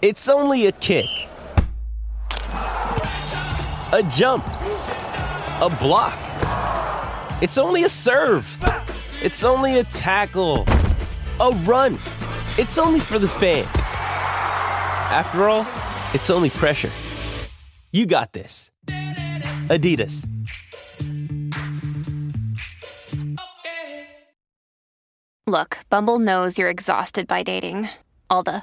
It's only a kick, a jump, a block. It's only a serve. It's only a tackle, a run. It's only for the fans. After all, it's only pressure. You got this. Adidas. Look, Bumble knows you're exhausted by dating. All the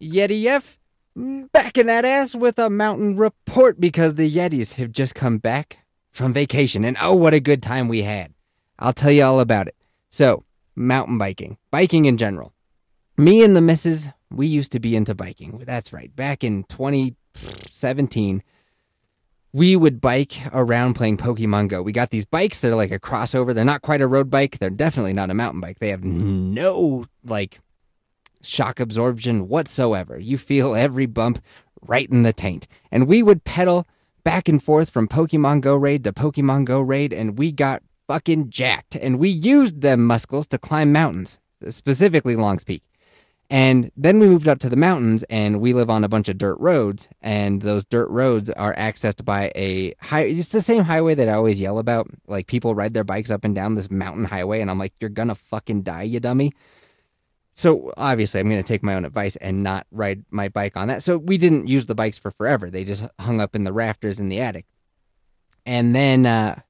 YetiYeff back in that ass with a mountain report because the Yetis have just come back from vacation and oh what a good time we had. I'll tell you all about it. So, mountain biking, biking in general. Me and the missus, we used to be into biking. That's right. Back in 2017, we would bike around playing Pokemon Go. We got these bikes, they're like a crossover. They're not quite a road bike. They're definitely not a mountain bike. They have no like shock absorption whatsoever. You feel every bump right in the taint. And we would pedal back and forth from Pokemon Go raid to Pokemon Go raid, and we got fucking jacked. And we used them muscles to climb mountains, specifically Longs Peak. And then we moved up to the mountains, and we live on a bunch of dirt roads. And those dirt roads are accessed by a high. It's the same highway that I always yell about. Like people ride their bikes up and down this mountain highway, and I'm like, "You're gonna fucking die, you dummy." So obviously, I'm going to take my own advice and not ride my bike on that. So we didn't use the bikes for forever. They just hung up in the rafters in the attic. And then uh,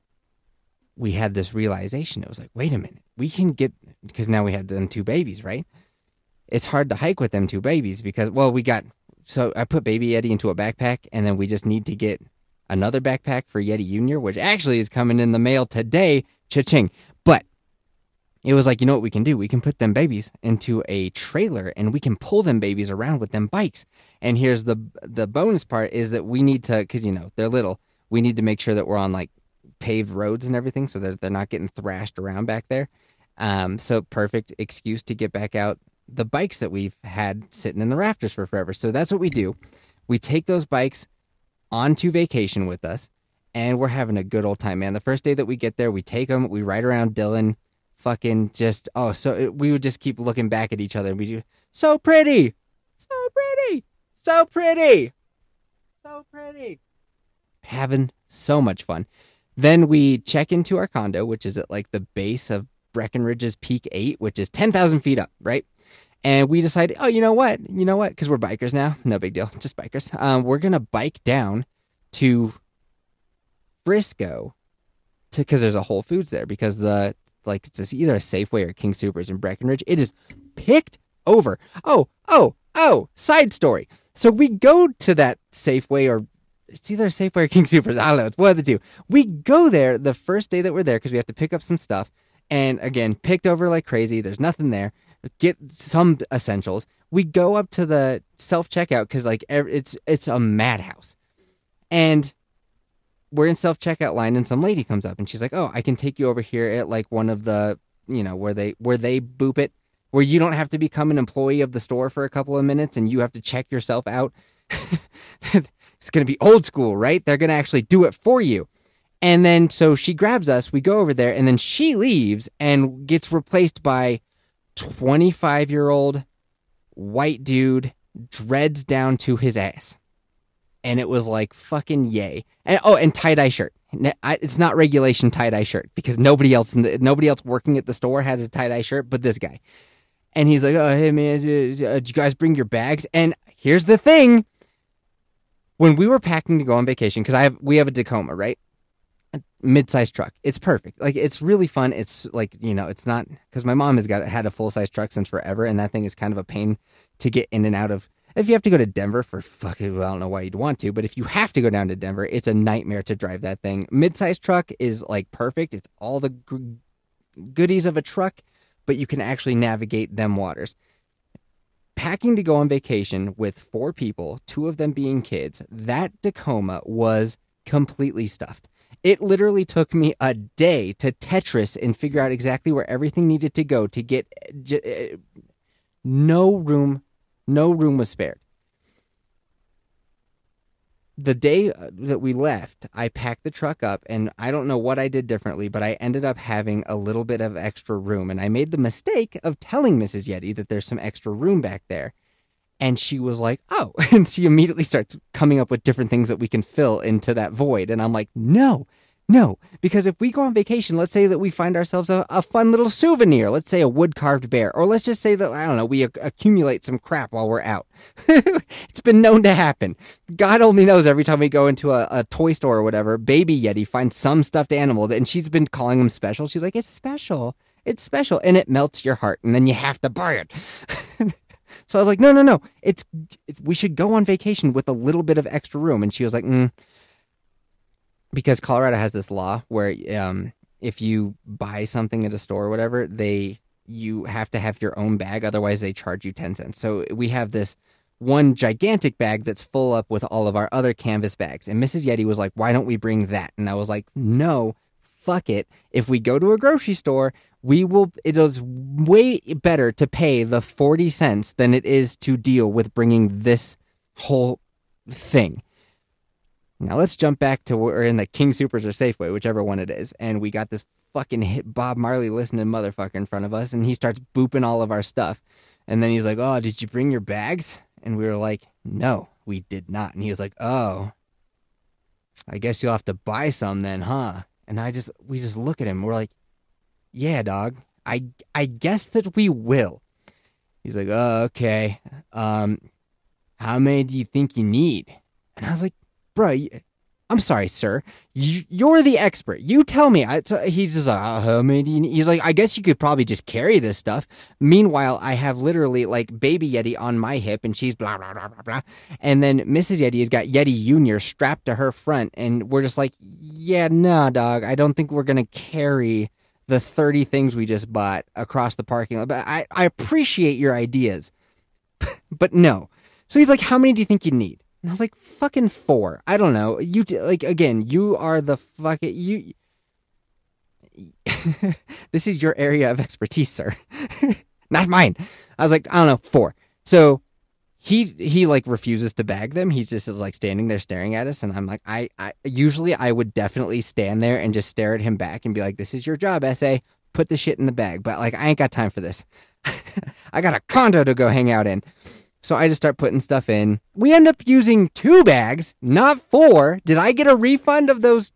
we had this realization. It was like, wait a minute, we can get because now we had them two babies, right? It's hard to hike with them two babies because well, we got so I put baby Yeti into a backpack, and then we just need to get another backpack for Yeti Junior, which actually is coming in the mail today. Cha-ching! It was like, you know what we can do? We can put them babies into a trailer and we can pull them babies around with them bikes. And here's the the bonus part is that we need to because you know they're little. We need to make sure that we're on like paved roads and everything so that they're not getting thrashed around back there. Um, so perfect excuse to get back out the bikes that we've had sitting in the rafters for forever. So that's what we do. We take those bikes onto vacation with us, and we're having a good old time, man. The first day that we get there, we take them, we ride around Dillon fucking just oh so it, we would just keep looking back at each other and we do so pretty! So pretty! So pretty! So pretty! Having so much fun. Then we check into our condo which is at like the base of breckenridge's peak 8 which is 10000 feet up right? And we decided oh you know what? You know what? Because we're bikers now. No big deal. Just bikers. Um, we're gonna bike down to frisco because there's a whole foods there because the like it's either a Safeway or King Supers in Breckenridge. It is picked over. Oh, oh, oh, side story. So we go to that Safeway or it's either Safeway or King Supers. I don't know. It's one of the two. We go there the first day that we're there because we have to pick up some stuff. And again, picked over like crazy. There's nothing there. Get some essentials. We go up to the self checkout because like it's it's a madhouse. And we're in self checkout line and some lady comes up and she's like, "Oh, I can take you over here at like one of the, you know, where they where they boop it, where you don't have to become an employee of the store for a couple of minutes and you have to check yourself out." it's going to be old school, right? They're going to actually do it for you. And then so she grabs us, we go over there and then she leaves and gets replaced by 25-year-old white dude dreads down to his ass and it was like fucking yay. And oh, and tie dye shirt. It's not regulation tie dye shirt because nobody else nobody else working at the store has a tie dye shirt, but this guy. And he's like, "Oh, hey man, uh, did you guys bring your bags?" And here's the thing: when we were packing to go on vacation, because I have we have a Tacoma, right? mid-sized truck. It's perfect. Like it's really fun. It's like you know, it's not because my mom has got had a full-size truck since forever, and that thing is kind of a pain to get in and out of. If you have to go to Denver for fucking, well, I don't know why you'd want to, but if you have to go down to Denver, it's a nightmare to drive that thing. Mid-sized truck is like perfect. It's all the g- goodies of a truck, but you can actually navigate them waters. Packing to go on vacation with four people, two of them being kids, that Tacoma was completely stuffed. It literally took me a day to Tetris and figure out exactly where everything needed to go to get j- uh, no room, no room was spared. The day uh, that we left, I packed the truck up and I don't know what I did differently, but I ended up having a little bit of extra room. And I made the mistake of telling Mrs. Yeti that there's some extra room back there. And she was like, oh. And she immediately starts coming up with different things that we can fill into that void. And I'm like, no, no. Because if we go on vacation, let's say that we find ourselves a, a fun little souvenir, let's say a wood carved bear, or let's just say that, I don't know, we ac- accumulate some crap while we're out. it's been known to happen. God only knows every time we go into a, a toy store or whatever, baby Yeti finds some stuffed animal that, and she's been calling them special. She's like, it's special. It's special. And it melts your heart. And then you have to buy it. So I was like, no, no, no. It's it, we should go on vacation with a little bit of extra room. And she was like, mm. Because Colorado has this law where um, if you buy something at a store or whatever, they you have to have your own bag, otherwise they charge you ten cents. So we have this one gigantic bag that's full up with all of our other canvas bags. And Mrs. Yeti was like, why don't we bring that? And I was like, no, fuck it. If we go to a grocery store, we will it is way better to pay the 40 cents than it is to deal with bringing this whole thing now let's jump back to where we're in the king supers or safeway whichever one it is and we got this fucking hit bob marley listening motherfucker in front of us and he starts booping all of our stuff and then he's like oh did you bring your bags and we were like no we did not and he was like oh i guess you'll have to buy some then huh and i just we just look at him we're like yeah, dog. I I guess that we will. He's like, oh, okay. Um, how many do you think you need? And I was like, bro, I'm sorry, sir. You're the expert. You tell me. I, he's just like, uh-huh, do you need? He's like, I guess you could probably just carry this stuff. Meanwhile, I have literally like baby Yeti on my hip and she's blah, blah, blah, blah, blah. And then Mrs. Yeti has got Yeti Jr. strapped to her front. And we're just like, yeah, nah, dog. I don't think we're to carry the 30 things we just bought across the parking lot. But I, I appreciate your ideas. but no. So he's like, How many do you think you need? And I was like, fucking four. I don't know. You like again, you are the fucking you this is your area of expertise, sir. Not mine. I was like, I don't know, four. So he he like refuses to bag them. He just is like standing there staring at us, and I'm like, I, I usually I would definitely stand there and just stare at him back and be like, "This is your job, essay. Put the shit in the bag." But like, I ain't got time for this. I got a condo to go hang out in. So I just start putting stuff in. We end up using two bags, not four. Did I get a refund of those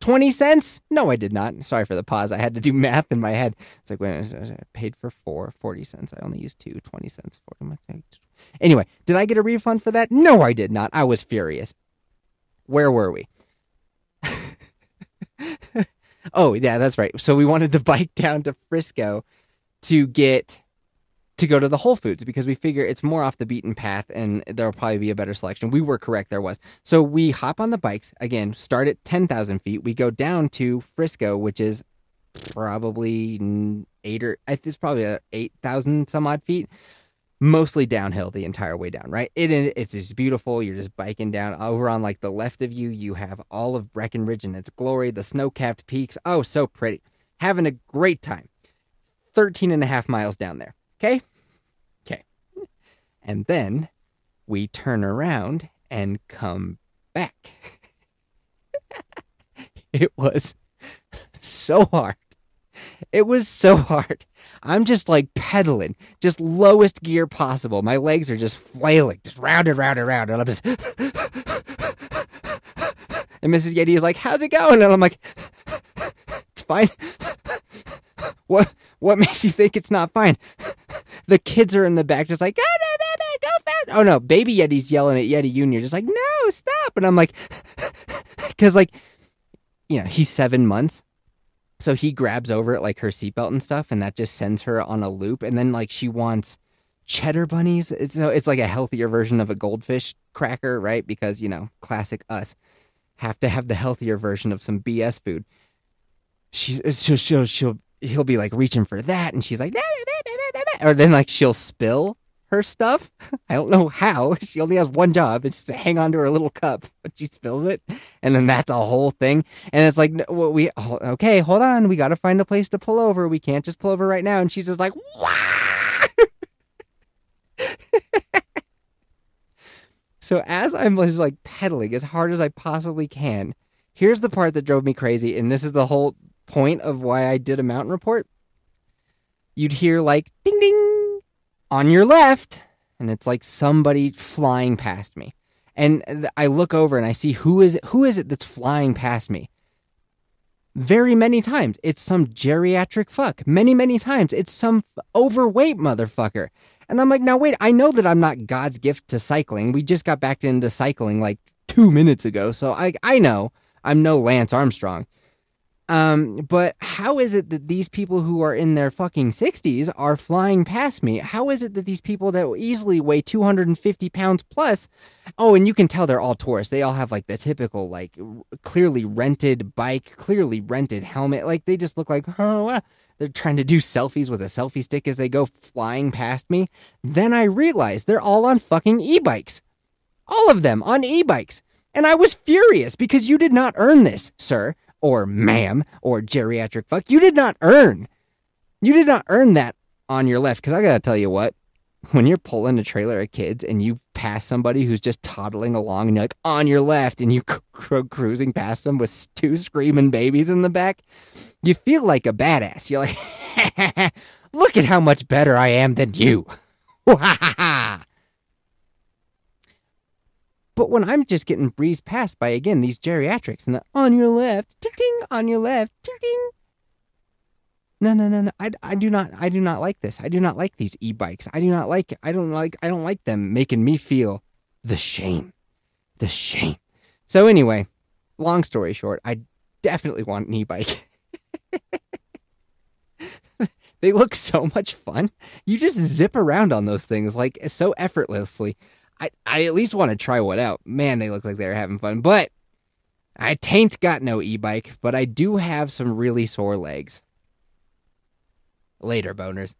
20 cents? No, I did not. Sorry for the pause. I had to do math in my head. It's like, when I paid for four, 40 cents. I only used two, 20 cents. 40, Anyway, did I get a refund for that? No, I did not. I was furious. Where were we? oh, yeah, that's right. So we wanted to bike down to Frisco to get to go to the Whole Foods because we figure it's more off the beaten path and there'll probably be a better selection. We were correct, there was. So we hop on the bikes again, start at 10,000 feet. We go down to Frisco, which is probably eight or it's probably 8,000 some odd feet mostly downhill the entire way down, right? It it's just beautiful. You're just biking down over on like the left of you. You have all of Breckenridge and its glory, the snow-capped peaks. Oh, so pretty. Having a great time. 13 and a half miles down there. Okay? Okay. And then we turn around and come back. it was so hard. It was so hard. I'm just like pedaling, just lowest gear possible. My legs are just flailing, just round and round and round. And I'm just. and Mrs. Yeti is like, How's it going? And I'm like, It's fine. what what makes you think it's not fine? the kids are in the back just like, oh, Go, baby, go fast. Oh no, baby Yeti's yelling at Yeti Jr., just like, No, stop. And I'm like, Because like, you know, he's seven months. So he grabs over at like her seatbelt and stuff, and that just sends her on a loop. And then like she wants cheddar bunnies. It's so it's like a healthier version of a goldfish cracker, right? Because you know, classic us have to have the healthier version of some BS food. She's uh, she'll she'll, she'll he'll be like reaching for that, and she's like, or then like she'll spill her stuff. I don't know how. She only has one job. It's to hang on to her little cup, but she spills it, and then that's a whole thing. And it's like, well, we oh, okay, hold on. We got to find a place to pull over. We can't just pull over right now. And she's just like, so as I'm just like pedaling as hard as I possibly can, here's the part that drove me crazy, and this is the whole point of why I did a mountain report. You'd hear like ding ding on your left, and it's like somebody flying past me. And I look over and I see who is it, who is it that's flying past me? Very many times. It's some geriatric fuck. Many, many times. It's some overweight motherfucker. And I'm like, now wait, I know that I'm not God's gift to cycling. We just got back into cycling like two minutes ago. So I, I know I'm no Lance Armstrong. Um, but how is it that these people who are in their fucking 60s are flying past me? How is it that these people that easily weigh 250 pounds plus, oh, and you can tell they're all tourists. They all have like the typical, like, clearly rented bike, clearly rented helmet. Like, they just look like, oh, they're trying to do selfies with a selfie stick as they go flying past me. Then I realize they're all on fucking e bikes. All of them on e bikes. And I was furious because you did not earn this, sir or ma'am or geriatric fuck. You did not earn. You did not earn that on your left. Because I got to tell you what, when you're pulling a trailer of kids and you pass somebody who's just toddling along and you're like on your left and you cru- cruising past them with two screaming babies in the back, you feel like a badass. You're like, look at how much better I am than you. But when I'm just getting breezed past by again these geriatrics and the on your left, ding ding, on your left, ding ding. No, no, no, no. I, I do not I do not like this. I do not like these e-bikes. I do not like I don't like I don't like them making me feel the shame. The shame. So anyway, long story short, I definitely want an e-bike. they look so much fun. You just zip around on those things like so effortlessly. I, I at least want to try one out. Man, they look like they're having fun. But I tain't got no e bike, but I do have some really sore legs. Later, boners.